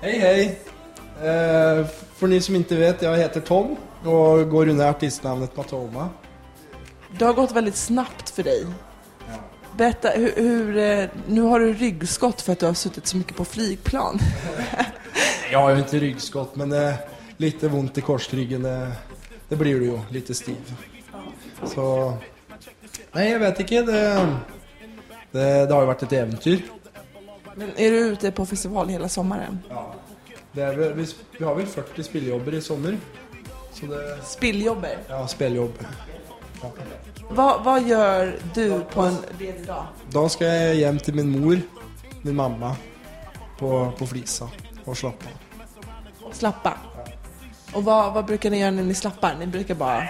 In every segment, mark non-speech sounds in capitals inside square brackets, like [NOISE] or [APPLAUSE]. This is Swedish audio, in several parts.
Hej hej! Eh, för ni som inte vet, jag heter Tom och går under artistnamnet Matoma. Det har gått väldigt snabbt för dig. Berätta, hur, hur, eh, nu har du ryggskott för att du har suttit så mycket på flygplan. [LAUGHS] Jag har ju inte ryggskott men eh, lite ont i korsryggen, eh, det blir du ju, lite stiv. Så... Nej, jag vet inte. Det, det, det har ju varit ett äventyr. Men är du ute på festival hela sommaren? Det är, väl- vi, vi har väl 40 spelljobber i sommar. Så det... Spilljobber. Ja, speljobb. Vad, vad gör du på en ledig dag? Då ska jag hem till min mor, min mamma, på, på Flisa och slappa. Slappa. Och vad, vad brukar ni göra när ni slappar? Ni brukar bara...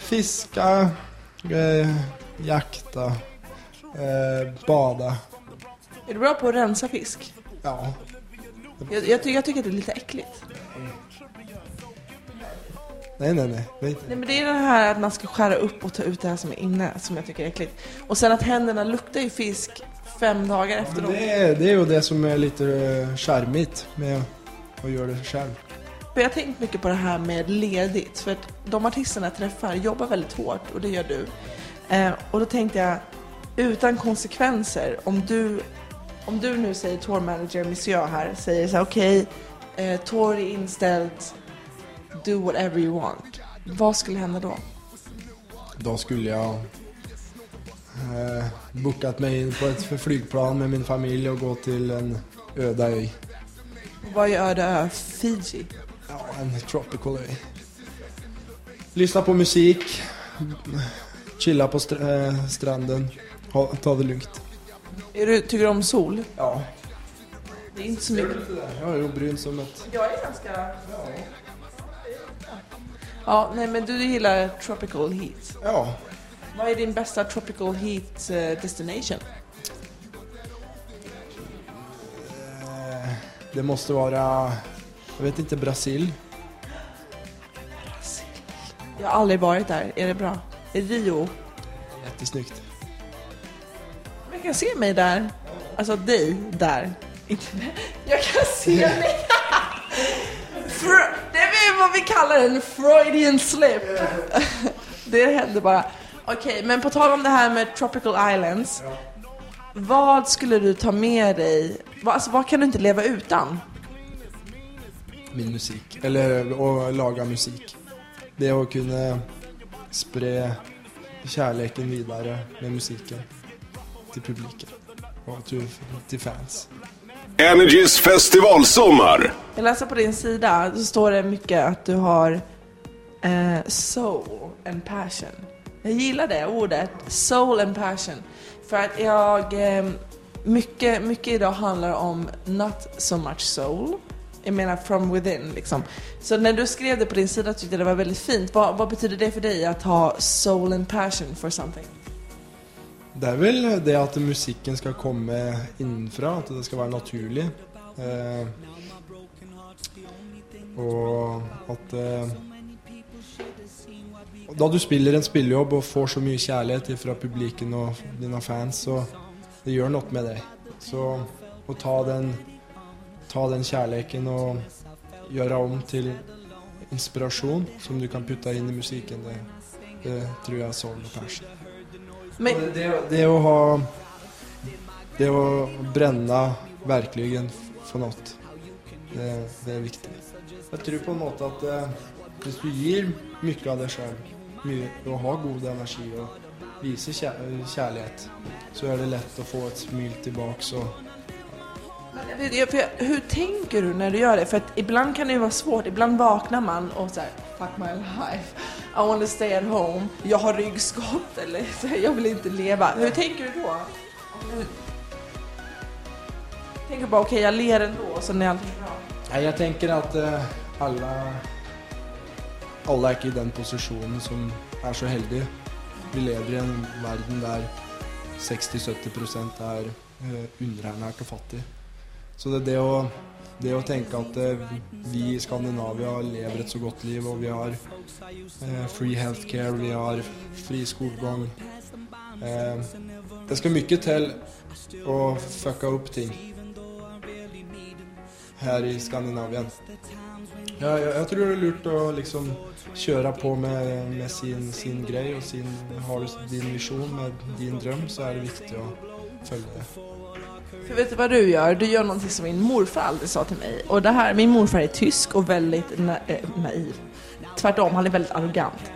Fiska, eh, jakta, eh, bada. Är du bra på att rensa fisk? Ja, Jag, jag, ty- jag tycker att det är lite äckligt. nej nej nej. nej. Nej men det är det här att man ska skära upp och ta ut det här som är inne som jag tycker är äckligt. Och sen att händerna luktar ju fisk fem dagar Men efteråt. det, är, det är ju det som är lite eh, charmigt med att göra det själv. Jag har tänkt mycket på det här med ledigt. För att de artisterna jag träffar jobbar väldigt hårt och det gör du. Eh, och då tänkte jag, utan konsekvenser, om du, om du nu säger tour manager Monsieur här, säger så här okej, eh, tour är inställt, do whatever you want. Vad skulle hända då? Då skulle jag eh, bokat mig in på ett flygplan med min familj och gå till en öde ö. Vad är öde ö? Fiji? Ja, en tropical ö. Lyssna på musik, chilla på str- eh, stranden, ha, ta det lugnt. Är du, tycker du om sol? Ja. Det är inte så mycket. Jag är brun som ett... Jag är ganska... Ja, nej men du gillar tropical heat. Ja. Vad är din bästa tropical heat eh, destination? Eh, Det måste vara, jag vet inte, Brasil. Jag har aldrig varit där. Är det bra? Rio? Jättesnyggt. Jag kan se mig där. Alltså dig där. Jag kan se mig. Det är vad vi kallar en Freudian slip. Det hände bara. Okej, men på tal om det här med Tropical Islands. Vad skulle du ta med dig? Alltså, vad kan du inte leva utan? Min musik. Eller att laga musik. Det är att kunna sprida kärleken vidare med musiken. Till publiken. Och till, till fans. Energys festivalsommar. Jag läser på din sida, så står det mycket att du har eh, soul and passion. Jag gillar det ordet, soul and passion. För att jag, eh, mycket, mycket idag handlar om not so much soul. Jag menar from within liksom. Så när du skrev det på din sida tyckte jag det var väldigt fint. Vad, vad betyder det för dig att ha soul and passion for something? Det är väl det att musiken ska komma inifrån, att det ska vara naturligt. Eh, och att eh, Da du spiller en speljobb och får så mycket kärlek från publiken och dina fans så det gjør noe med dig. Så att ta den, ta den kärleken och göra om till inspiration som du kan putte in i musiken, det, det tror jag är soul och passion. Men, Det, det, att ha... Det är att bränna verkligen för något. Det, det är viktigt. Jag tror på något att eh, om du ger mycket av dig själv och har god energi och visar kär, kärlek så är det lätt att få ett smil tillbaks och Hur tänker du när du gör det? För ibland kan det ju vara svårt. Ibland vaknar man och så här, fuck my life. I want to stay at home. Jag har ryggskott [LAUGHS] eller så jag vill inte leva. Hur tänker du då? Om du tänker bara okej, jag ler ändå så är allting bra. Jag tänker att eh, alla, alla är inte i den positionen som är så heldiga. Vi lever i en värld där 60-70% är eh, underernärt och fattig. Så det är det att, det å tänka att eh, vi i Skandinavien lever ett så gott liv och vi har eh, free healthcare, vi har fri skolgång. Eh, det ska mycket till att fucka upp ting här i Skandinavien. Ja, jag, jag tror det är lurt att liksom köra på med, med sin, sin grej och sin, har du din vision med din dröm så är det viktigt att följa det. För vet du vad du gör? Du gör någonting som min morfar aldrig sa till mig. Och det här, min morfar är tysk och väldigt na äh, naiv. Tvärtom, han är väldigt arrogant.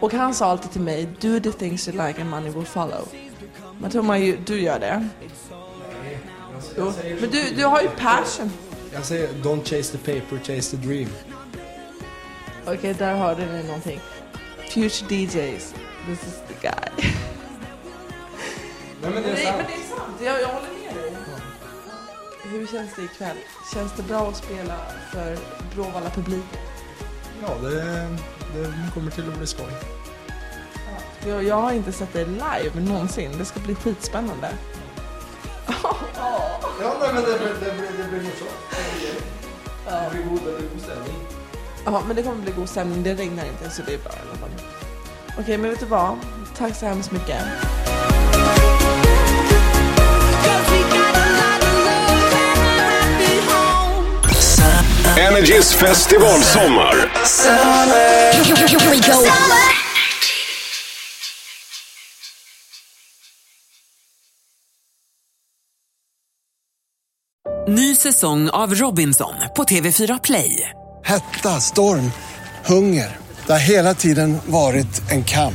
Och han sa alltid till mig, do the things you like and money will follow. Men tror man ju, du gör det. Jo. Men du, du har ju passion. Jag säger don't chase the paper, chase the dream. Okej, där hörde ni någonting. Future DJs, this is the guy. [LAUGHS] Nej men det är Nej, sant. men det är sant. Jag, jag håller med dig. Hur känns det ikväll? Känns det bra att spela för Bråvalla publik? Ja, det, det kommer till att bli skoj. Jag, jag har inte sett dig live någonsin. Det ska bli skitspännande. Ja, nej, men det, det, det, blir- det blir morsomt. Det blir god, det blir god stämning. Ja, men det kommer bli god stämning. Det regnar inte så det är bra i alla fall. Okej, men vet du vad? Tack så hemskt mycket. Energys festivalsommar. Ny säsong av Robinson på TV4 Play. Hetta, storm, hunger. Det har hela tiden varit en kamp.